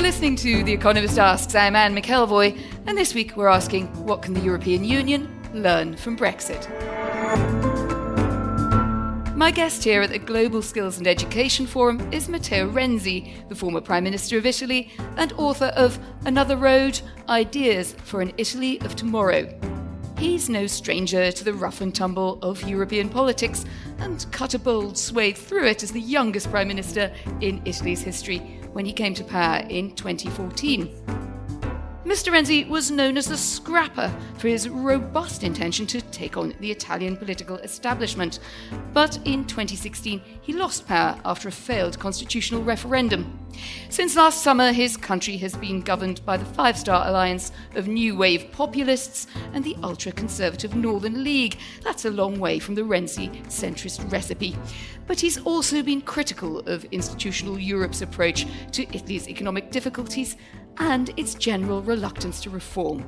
You're listening to The Economist Asks. I'm Anne McElvoy, and this week we're asking what can the European Union learn from Brexit? My guest here at the Global Skills and Education Forum is Matteo Renzi, the former Prime Minister of Italy and author of Another Road Ideas for an Italy of Tomorrow. He's no stranger to the rough and tumble of European politics and cut a bold swathe through it as the youngest Prime Minister in Italy's history when he came to power in 2014. Mr. Renzi was known as the scrapper for his robust intention to take on the Italian political establishment. But in 2016, he lost power after a failed constitutional referendum. Since last summer, his country has been governed by the Five Star Alliance of New Wave populists and the ultra conservative Northern League. That's a long way from the Renzi centrist recipe. But he's also been critical of institutional Europe's approach to Italy's economic difficulties and its general reluctance to reform.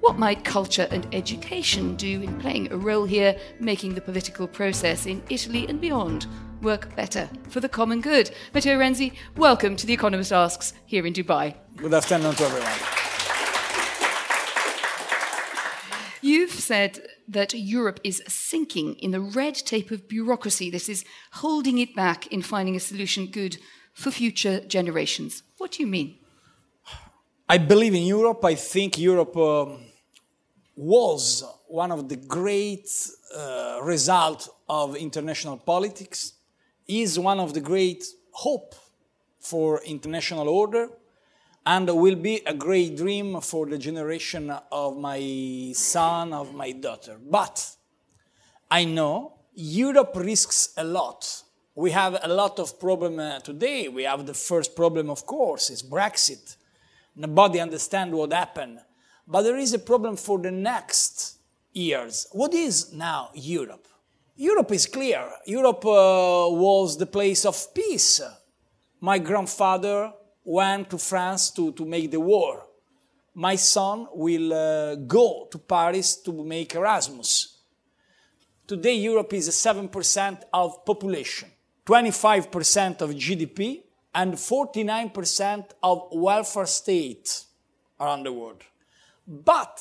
What might culture and education do in playing a role here, making the political process in Italy and beyond work better for the common good? Matteo Renzi, welcome to The Economist Asks here in Dubai. Good afternoon to everyone. You've said that Europe is sinking in the red tape of bureaucracy. This is holding it back in finding a solution good for future generations. What do you mean? I believe in Europe. I think Europe um, was one of the great uh, results of international politics, is one of the great hope for international order, and will be a great dream for the generation of my son, of my daughter. But I know Europe risks a lot. We have a lot of problem uh, today. We have the first problem, of course, is Brexit. Nobody understand what happened. But there is a problem for the next years. What is now Europe? Europe is clear. Europe uh, was the place of peace. My grandfather went to France to, to make the war. My son will uh, go to Paris to make Erasmus. Today, Europe is 7% of population, 25% of GDP, and 49% of welfare state around the world. But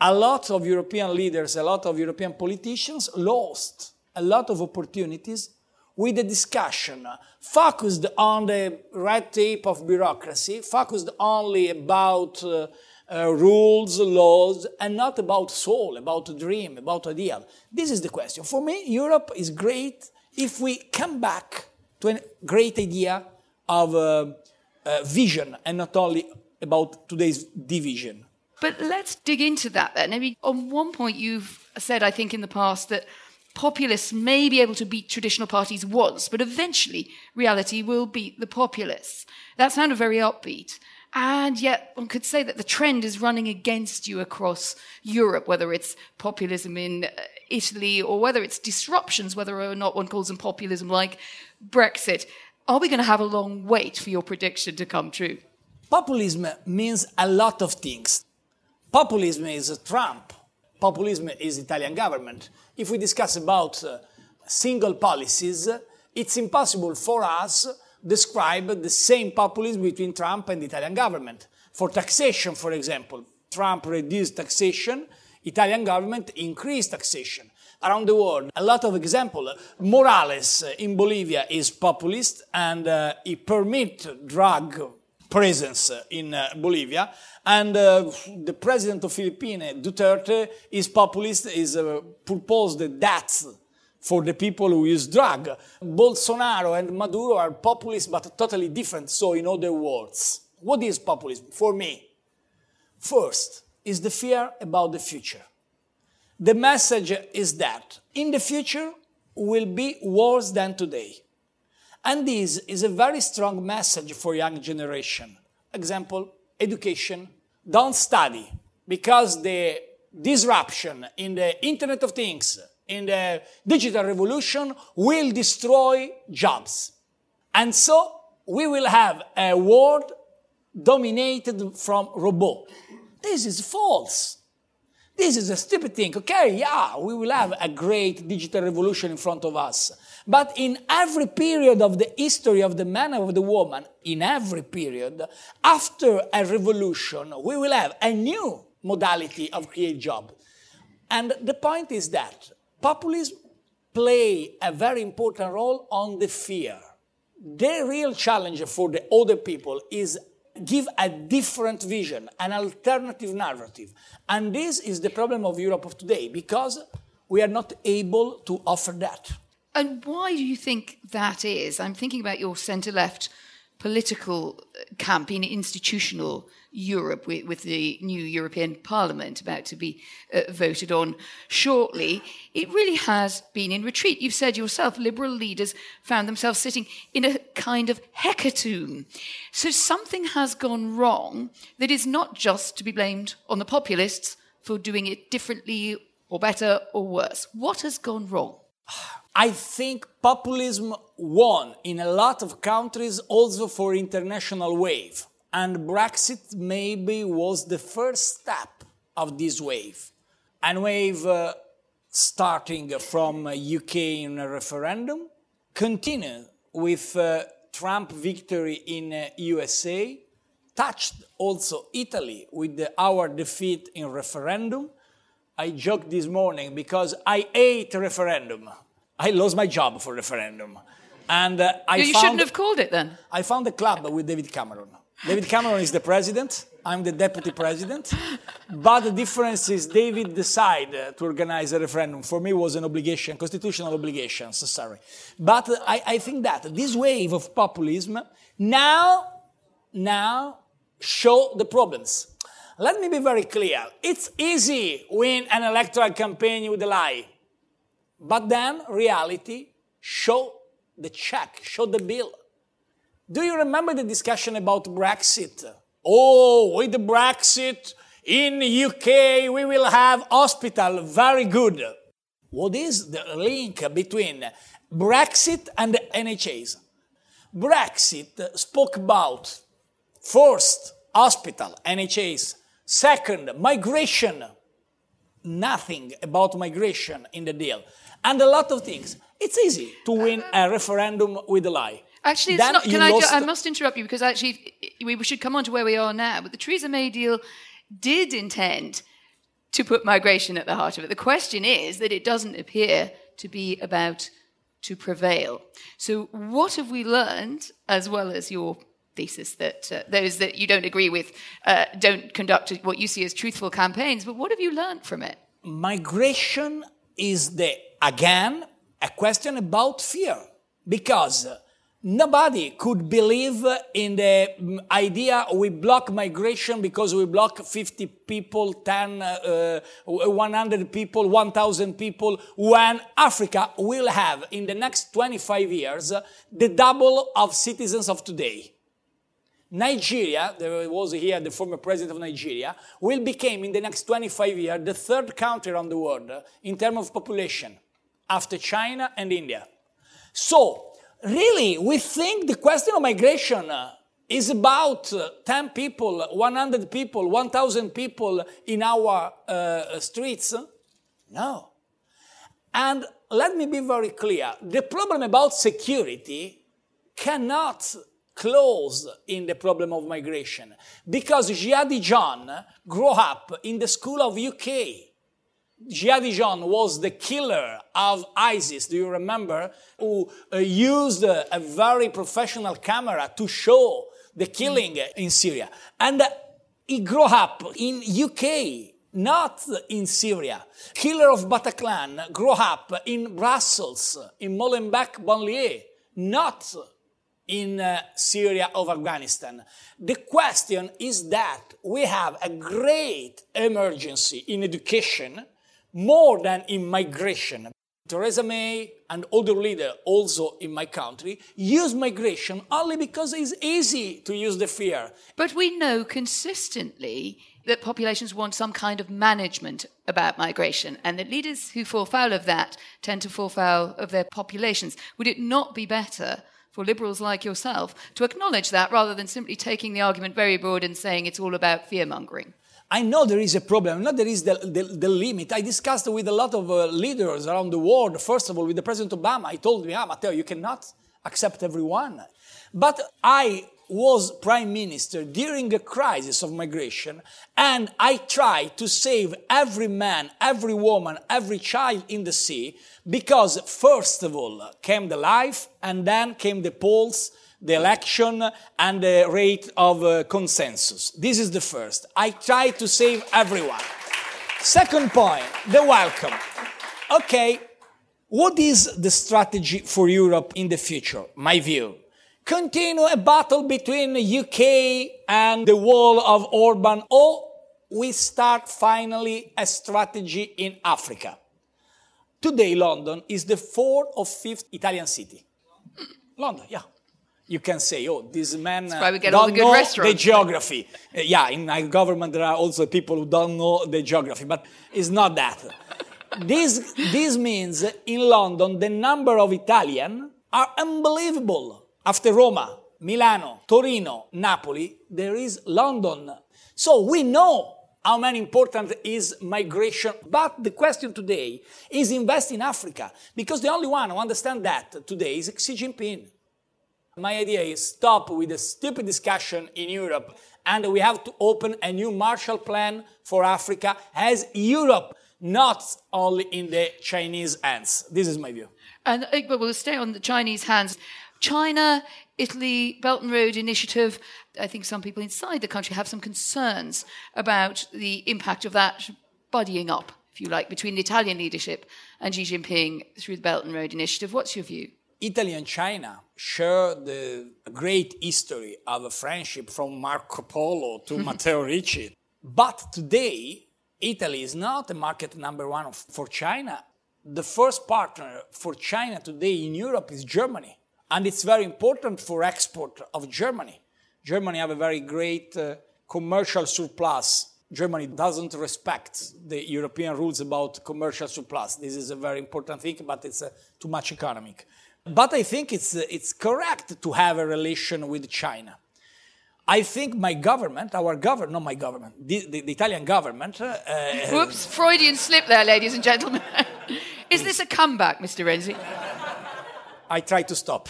a lot of European leaders, a lot of European politicians lost a lot of opportunities with a discussion focused on the red tape of bureaucracy, focused only about uh, uh, rules, laws, and not about soul, about dream, about ideal. This is the question. For me, Europe is great if we come back to a great idea of uh, uh vision and not only about today's division. But let's dig into that then. I mean, on one point, you've said, I think, in the past that populists may be able to beat traditional parties once, but eventually reality will beat the populists. That sounded very upbeat. And yet, one could say that the trend is running against you across Europe, whether it's populism in uh, Italy or whether it's disruptions, whether or not one calls them populism like Brexit. Are we going to have a long wait for your prediction to come true? Populism means a lot of things. Populism is Trump. Populism is Italian government if we discuss about uh, single policies, it's impossible for us describe the same populism between Trump and the Italian government. For taxation, for example, Trump reduced taxation, Italian government increased taxation. Around the world, a lot of example. Morales in Bolivia is populist and uh, he permit drug presence in uh, Bolivia. And uh, the president of Philippines, Duterte, is populist, is uh, proposed death for the people who use drug. Bolsonaro and Maduro are populist, but totally different. So, in other words, what is populism? For me, first is the fear about the future. The message is that in the future will be worse than today. And this is a very strong message for young generation. Example, education. Don't study because the disruption in the Internet of Things, in the digital revolution will destroy jobs. And so we will have a world dominated from robot. This is false. This is a stupid thing. Okay, yeah, we will have a great digital revolution in front of us. But in every period of the history of the man and of the woman, in every period, after a revolution, we will have a new modality of create job. And the point is that populism play a very important role on the fear. The real challenge for the older people is give a different vision, an alternative narrative. And this is the problem of Europe of today because we are not able to offer that. And why do you think that is? I'm thinking about your centre left political camp, campaign, institutional Europe with, with, the new European Parliament about to be uh, voted on shortly, it really has been in retreat. You've said yourself, liberal leaders found themselves sitting in a kind of hecatomb. So something has gone wrong that is not just to be blamed on the populists for doing it differently or better or worse. What has gone wrong? I think populism won in a lot of countries also for international wave and Brexit maybe was the first step of this wave. And wave uh, starting from UK uh, in a referendum, continue with uh, Trump victory in uh, USA, touched also Italy with the, our defeat in referendum. I joked this morning because I hate referendum. I lost my job for referendum. And uh, I you found, shouldn't have called it then. I found a club with David Cameron. David Cameron is the president. I'm the deputy president. But the difference is David decided to organize a referendum. For me, was an obligation, constitutional obligation. So sorry. But I, I think that this wave of populism now, now show the problems. Let me be very clear. It's easy win an electoral campaign with a lie. But then reality show the check, show the bill. Do you remember the discussion about Brexit? Oh, with the Brexit in UK we will have hospital. Very good. What is the link between Brexit and the NHS? Brexit spoke about first hospital, NHS, second migration, nothing about migration in the deal, and a lot of things. It's easy to win a referendum with a lie. Actually, it's not. Can I, do, I must interrupt you because actually we should come on to where we are now. But the Theresa May deal did intend to put migration at the heart of it. The question is that it doesn't appear to be about to prevail. So, what have we learned, as well as your thesis that uh, those that you don't agree with uh, don't conduct what you see as truthful campaigns? But what have you learned from it? Migration is the again a question about fear because Nobody could believe in the mm, idea we block migration because we block 50 people, 10, uh, 100 people, 1,000 people, when Africa will have in the next 25 years the double of citizens of today. Nigeria, there was here the former president of Nigeria, will become in the next 25 years the third country around the world in terms of population after China and India. So, really, we think the question of migration uh, is about uh, 10 people, 100 people, 1,000 people in our uh, streets? No. And let me be very clear the problem about security cannot close in the problem of migration because Jihadi John grew up in the school of UK Jihadi John was the killer of ISIS, do you remember? Who uh, used uh, a very professional camera to show the killing in Syria. And uh, he grew up in UK, not in Syria. Killer of Bataclan grew up in Brussels, in Molenbeek banlieue, not in uh, Syria or Afghanistan. The question is that we have a great emergency in education more than in migration. Theresa May and other leaders, also in my country, use migration only because it's easy to use the fear. But we know consistently that populations want some kind of management about migration, and that leaders who fall foul of that tend to fall foul of their populations. Would it not be better for liberals like yourself to acknowledge that rather than simply taking the argument very broad and saying it's all about fear mongering? I know there is a problem. Not there is the, the, the limit. I discussed with a lot of uh, leaders around the world. First of all, with the President Obama, I told him, ah, Matteo, you cannot accept everyone. But I was prime minister during a crisis of migration and I tried to save every man, every woman, every child in the sea because first of all came the life and then came the polls the election and the rate of uh, consensus. This is the first. I try to save everyone. Second point, the welcome. Okay, what is the strategy for Europe in the future? My view. Continue a battle between the UK and the wall of Orban, or we start finally a strategy in Africa. Today, London is the fourth or fifth Italian city. London, yeah you can say, oh, this man uh, don't know the geography. Uh, yeah, in my government there are also people who don't know the geography, but it's not that. this, this means in London the number of Italian are unbelievable. After Roma, Milano, Torino, Napoli, there is London. So we know how many important is migration. But the question today is invest in Africa, because the only one who understands that today is Xi Jinping. My idea is stop with the stupid discussion in Europe and we have to open a new Marshall Plan for Africa as Europe, not only in the Chinese hands. This is my view. And uh, we'll stay on the Chinese hands. China, Italy, Belt and Road Initiative. I think some people inside the country have some concerns about the impact of that buddying up, if you like, between the Italian leadership and Xi Jinping through the Belt and Road Initiative. What's your view? Italy and China share the great history of a friendship from Marco Polo to Matteo Ricci. But today, Italy is not a market number one for China. The first partner for China today in Europe is Germany. And it's very important for export of Germany. Germany have a very great uh, commercial surplus. Germany doesn't respect the European rules about commercial surplus. This is a very important thing, but it's uh, too much economic. But I think it's, uh, it's correct to have a relation with China. I think my government, our government, not my government, the, the, the Italian government. Uh, Whoops, Freudian slip there, ladies and gentlemen. Is this a comeback, Mr. Renzi? I try to stop.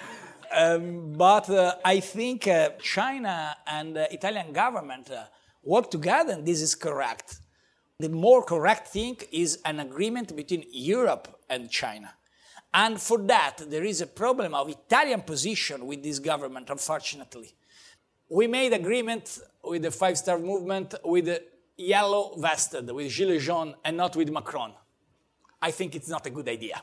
um, but uh, I think uh, China and the Italian government uh, work together, and this is correct. The more correct thing is an agreement between Europe and China. And for that, there is a problem of Italian position with this government, unfortunately. We made agreement with the Five Star Movement with the yellow vested, with Gilets jaunes, and not with Macron. I think it's not a good idea.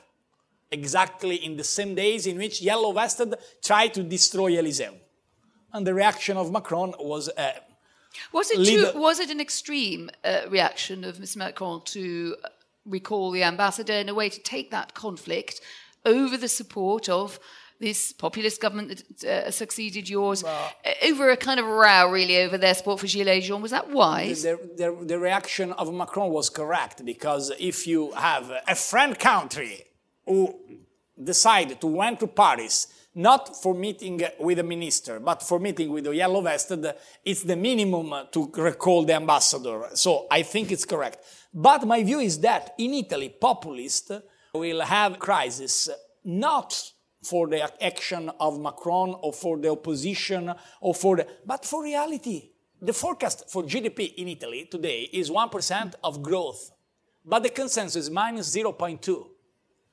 Exactly in the same days in which yellow vested tried to destroy Elyseum. And the reaction of Macron was. Uh, was it, too, was it an extreme uh, reaction of Mr. Macron to recall the ambassador in a way to take that conflict over the support of this populist government that uh, succeeded yours well, uh, over a kind of row, really, over their support for Gilets jaunes. Was that wise? The, the, the, reaction of Macron was correct because if you have a friend country who decide to went to Paris not for meeting with a minister, but for meeting with the yellow vested, it's the minimum to recall the ambassador. So I think it's correct. But my view is that in Italy, populists will have crisis not for the action of Macron or for the opposition or for the, but for reality. The forecast for GDP in Italy today is 1% of growth, but the consensus is minus 0.2,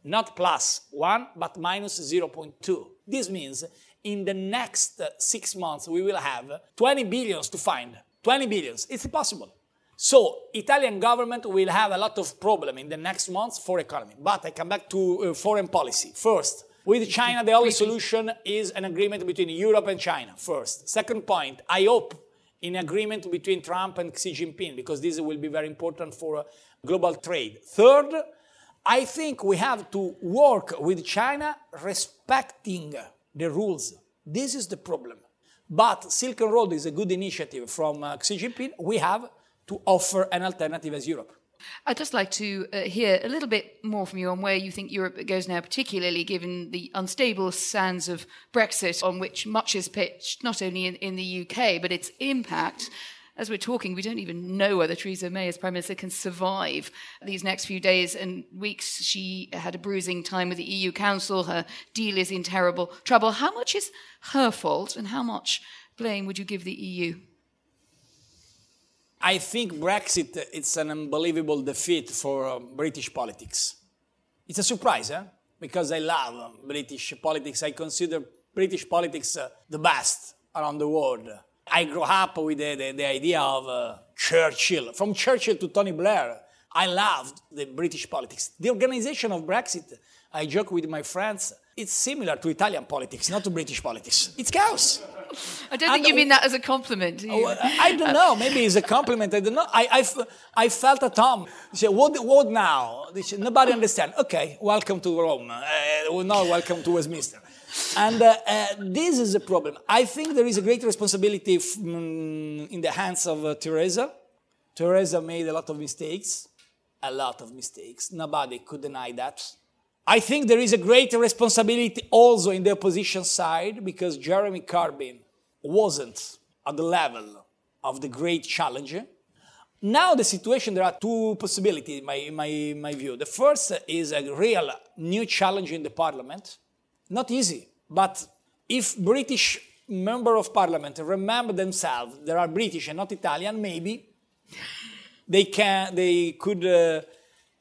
not plus 1, but minus 0.2. This means in the next six months we will have 20 billions to find. 20 billions. It's impossible. So Italian government will have a lot of problem in the next months for economy. But I come back to uh, foreign policy. First, with China, the only solution is an agreement between Europe and China. First. Second point, I hope in agreement between Trump and Xi Jinping, because this will be very important for uh, global trade. Third, I think we have to work with China respecting the rules. This is the problem. But Silk Road is a good initiative from uh, Xi Jinping. We have to offer an alternative as Europe. I'd just like to uh, hear a little bit more from you on where you think Europe goes now, particularly given the unstable sands of Brexit, on which much is pitched, not only in, in the UK, but its impact. As we're talking, we don't even know whether Theresa May, as Prime Minister, can survive these next few days and weeks. She had a bruising time with the EU Council. Her deal is in terrible trouble. How much is her fault, and how much blame would you give the EU? I think Brexit it's an unbelievable defeat for uh, British politics. It's a surprise, eh? Because I love um, British politics. I consider British politics uh, the best around the world. I grew up with the, the, the idea of uh, Churchill. From Churchill to Tony Blair, I loved the British politics. The organization of Brexit, I joke with my friends, it's similar to Italian politics, not to British politics. It's chaos. I don't think and, you mean that as a compliment. Oh, I don't know. Maybe it's a compliment. I don't know. I, I, I felt at home. They said, what, what now? Said, Nobody understand. Okay, welcome to Rome. Uh, not welcome to Westminster. And uh, uh, this is a problem. I think there is a great responsibility f- mm, in the hands of uh, Theresa. Theresa made a lot of mistakes. A lot of mistakes. Nobody could deny that. I think there is a greater responsibility also in the opposition side because Jeremy Corbyn wasn't at the level of the great challenger. Now the situation, there are two possibilities in my, my, my view. The first is a real new challenge in the parliament. Not easy, but if British member of parliament remember themselves, there are British and not Italian, maybe they can, they could uh,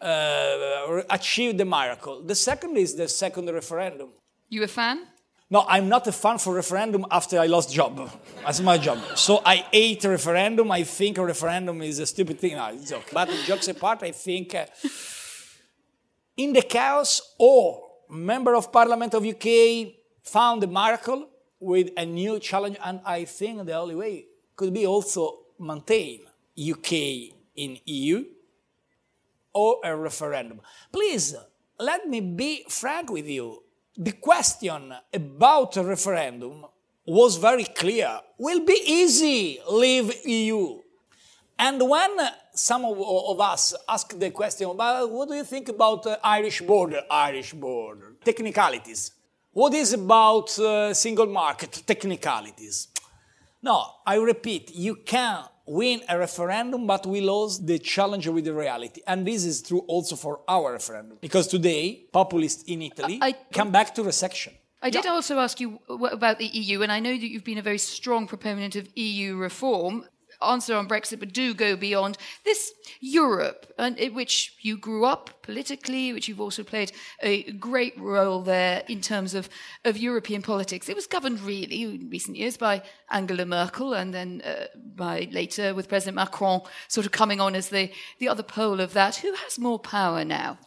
uh, achieve the miracle. The second is the second referendum. You a fan? No, I'm not a fan for referendum after I lost job. That's my job. So I hate referendum. I think a referendum is a stupid thing. No, it's joke. But jokes apart, I think uh, in the chaos, or member of parliament of UK found a miracle with a new challenge, and I think the only way could be also maintain UK in EU or a referendum. Please, let me be frank with you. The question about a referendum was very clear. Will be easy, leave EU. And when some of, of us ask the question about what do you think about uh, Irish border, Irish border, technicalities. What is about uh, single market, technicalities? No, I repeat, you can win a referendum, but we lose the challenge with the reality. And this is true also for our referendum. Because today, populists in Italy I, come back to recession. I did yeah. also ask you about the EU, and I know that you've been a very strong proponent of EU reform answer on Brexit, but do go beyond this Europe, and in which you grew up politically, which you've also played a great role there in terms of, of European politics. It was governed really in recent years by Angela Merkel, and then uh, by later with President Macron sort of coming on as the, the other pole of that. Who has more power now?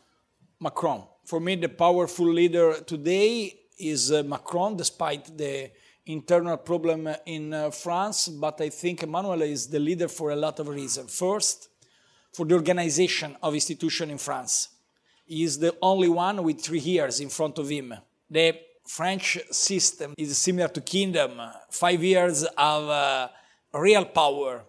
Macron. For me, the powerful leader today is uh, Macron, despite the internal problem in uh, France, but I think Emmanuel is the leader for a lot of reasons. First, for the organization of institution in France. He is the only one with three years in front of him. The French system is similar to kingdom, five years of uh, real power.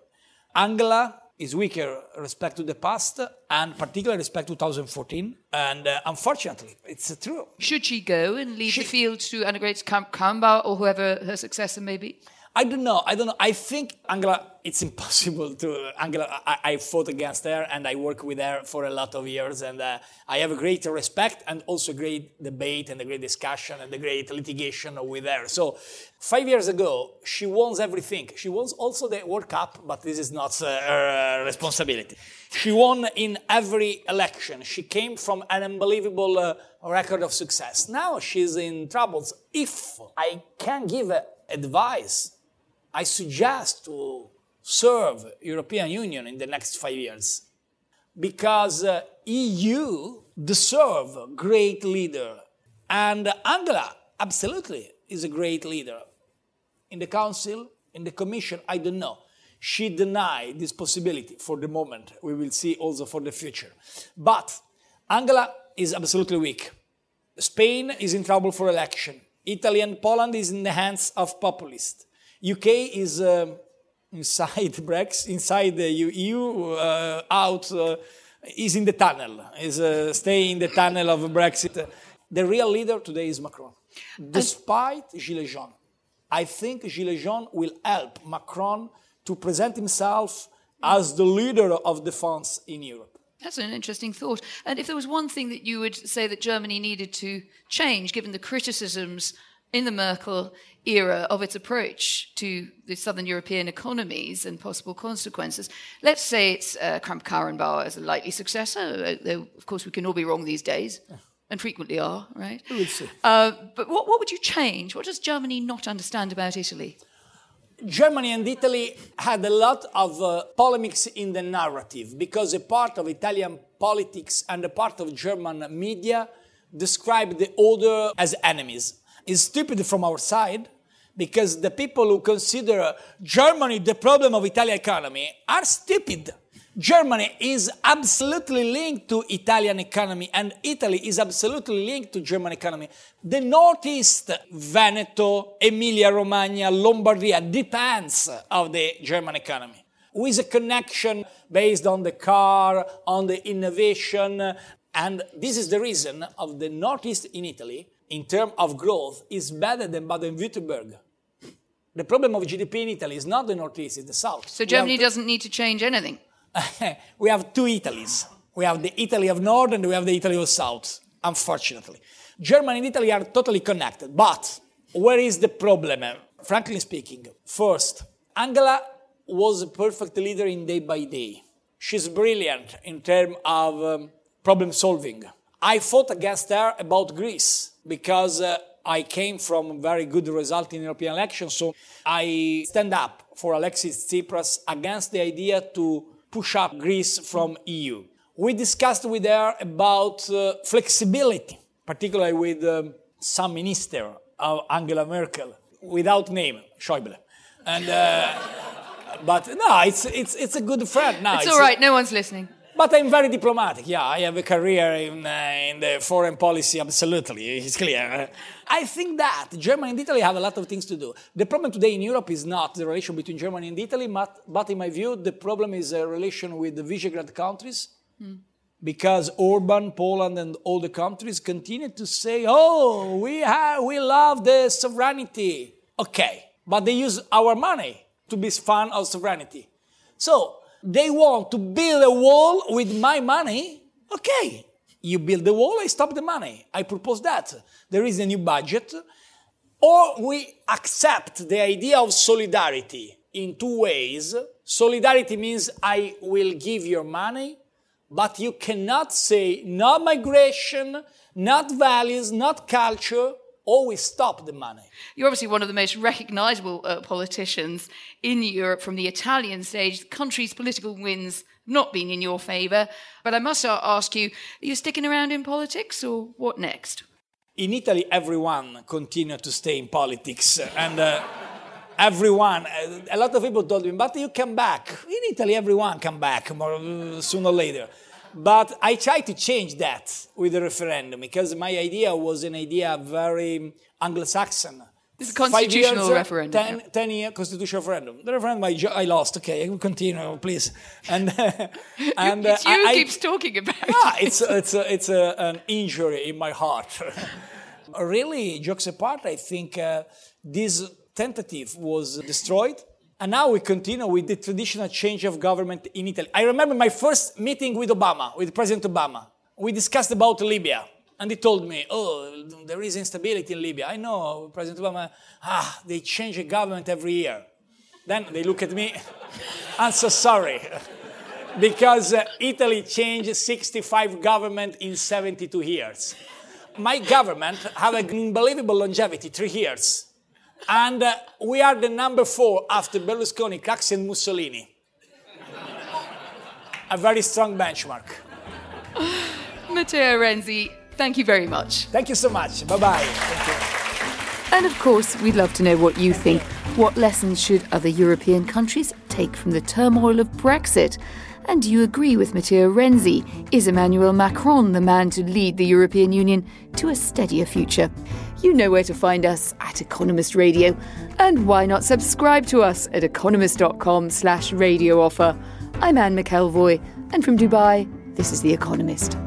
Angela is weaker respect to the past and particularly respect to 2014 and uh, unfortunately it's true. Should she go and leave she, the field to Annegret Kramp-Karrenbauer or whoever her successor may be I don't know. I don't know. I think Angela, it's impossible to. Angela, I, I fought against her and I worked with her for a lot of years, and uh, I have a great respect and also great debate and a great discussion and a great litigation with her. So, five years ago, she won everything. She won also the World Cup, but this is not uh, her responsibility. She won in every election. She came from an unbelievable uh, record of success. Now she's in troubles. If I can give advice I suggest to serve European Union in the next five years because uh, EU deserve great leader and Angela absolutely is a great leader in the council in the commission I don't know She denied this possibility for the moment. We will see also for the future. But Angela is absolutely weak. Spain is in trouble for election. Italy and Poland is in the hands of populists. UK is uh, inside Brexit, inside the EU, uh, out, uh, is in the tunnel, is uh, staying in the tunnel of Brexit. The real leader today is Macron. Despite Gilets jaunes, I think Gilets jaunes will help Macron to present himself as the leader of defense in Europe. That's an interesting thought. And if there was one thing that you would say that Germany needed to change, given the criticisms in the Merkel era of its approach to the southern European economies and possible consequences, let's say it's uh, Kramp-Karrenbauer as a likely successor, though of course we can all be wrong these days. And frequently are, right? We will see. Uh, but what, what would you change? What does Germany not understand about Italy? Germany and Italy had a lot of uh, polemics in the narrative because a part of Italian politics and a part of German media described the other as enemies. It's stupid from our side because the people who consider Germany the problem of Italian economy are stupid. Germany is absolutely linked to Italian economy and Italy is absolutely linked to German economy. The Northeast, Veneto, Emilia Romagna, Lombardia depends of the German economy. With a connection based on the car, on the innovation, and this is the reason of the Northeast in Italy in terms of growth is better than Baden-Württemberg. The problem of GDP in Italy is not the Northeast, it's the South. So Germany doesn't need to change anything. we have two Italies. We have the Italy of North and we have the Italy of South, unfortunately. Germany and Italy are totally connected. But where is the problem? Frankly speaking, first, Angela was a perfect leader in day by day. She's brilliant in terms of um, problem solving. I fought against her about Greece because uh, I came from very good result in European elections. So I stand up for Alexis Tsipras against the idea to push up Greece from EU. We discussed with her about uh, flexibility, particularly with um, some minister of Angela Merkel, without name, Schäuble. And, uh, but no, it's, it's, it's a good friend now. It's, it's all right, a, no one's listening. But I'm very diplomatic. Yeah, I have a career in, uh, in the foreign policy, absolutely. It's clear. I think that Germany and Italy have a lot of things to do. The problem today in Europe is not the relation between Germany and Italy, but, but in my view, the problem is a relation with the Visegrad countries. Mm. Because Orban, Poland, and all the countries continue to say, oh, we, have, we love the sovereignty. Okay, but they use our money to be fan of sovereignty. So they want to build a wall with my money. Okay, you build the wall, I stop the money. I propose that. There is a new budget. Or we accept the idea of solidarity in two ways. Solidarity means I will give your money, but you cannot say not migration, not values, not culture, always stop the money. You're obviously one of the most recognizable uh, politicians in Europe from the Italian stage. The country's political wins not been in your favor. But I must ask you, are you sticking around in politics or what next? In Italy, everyone continued to stay in politics. And uh, everyone, uh, a lot of people told me, but you come back. In Italy, everyone come back more, uh, sooner or later. But I tried to change that with the referendum because my idea was an idea very Anglo-Saxon. This is a constitutional years, referendum. Ten, yeah. ten, year constitutional referendum. The referendum I, I lost. Okay, I will continue, please. And and it's uh, you I, keeps talking about. Yeah, it's it's a, it's a, an injury in my heart. really, jokes apart, I think uh, this tentative was destroyed and now we continue with the traditional change of government in Italy. I remember my first meeting with Obama, with President Obama. We discussed about Libya. And he told me, oh, there is instability in Libya. I know, President Obama, ah, they change the government every year. Then they look at me, I'm so sorry. because uh, Italy changed 65 government in 72 years. My government have an unbelievable longevity, three years. And uh, we are the number four after Berlusconi, Craxi, and Mussolini. A very strong benchmark. Matteo Renzi, thank you very much. Thank you so much. Bye bye. And of course, we'd love to know what you think. What lessons should other European countries take from the turmoil of Brexit? And you agree with Matteo Renzi? Is Emmanuel Macron the man to lead the European Union to a steadier future? You know where to find us at Economist Radio. And why not subscribe to us at economist.com slash radio offer? I'm Anne McElvoy, and from Dubai, this is The Economist.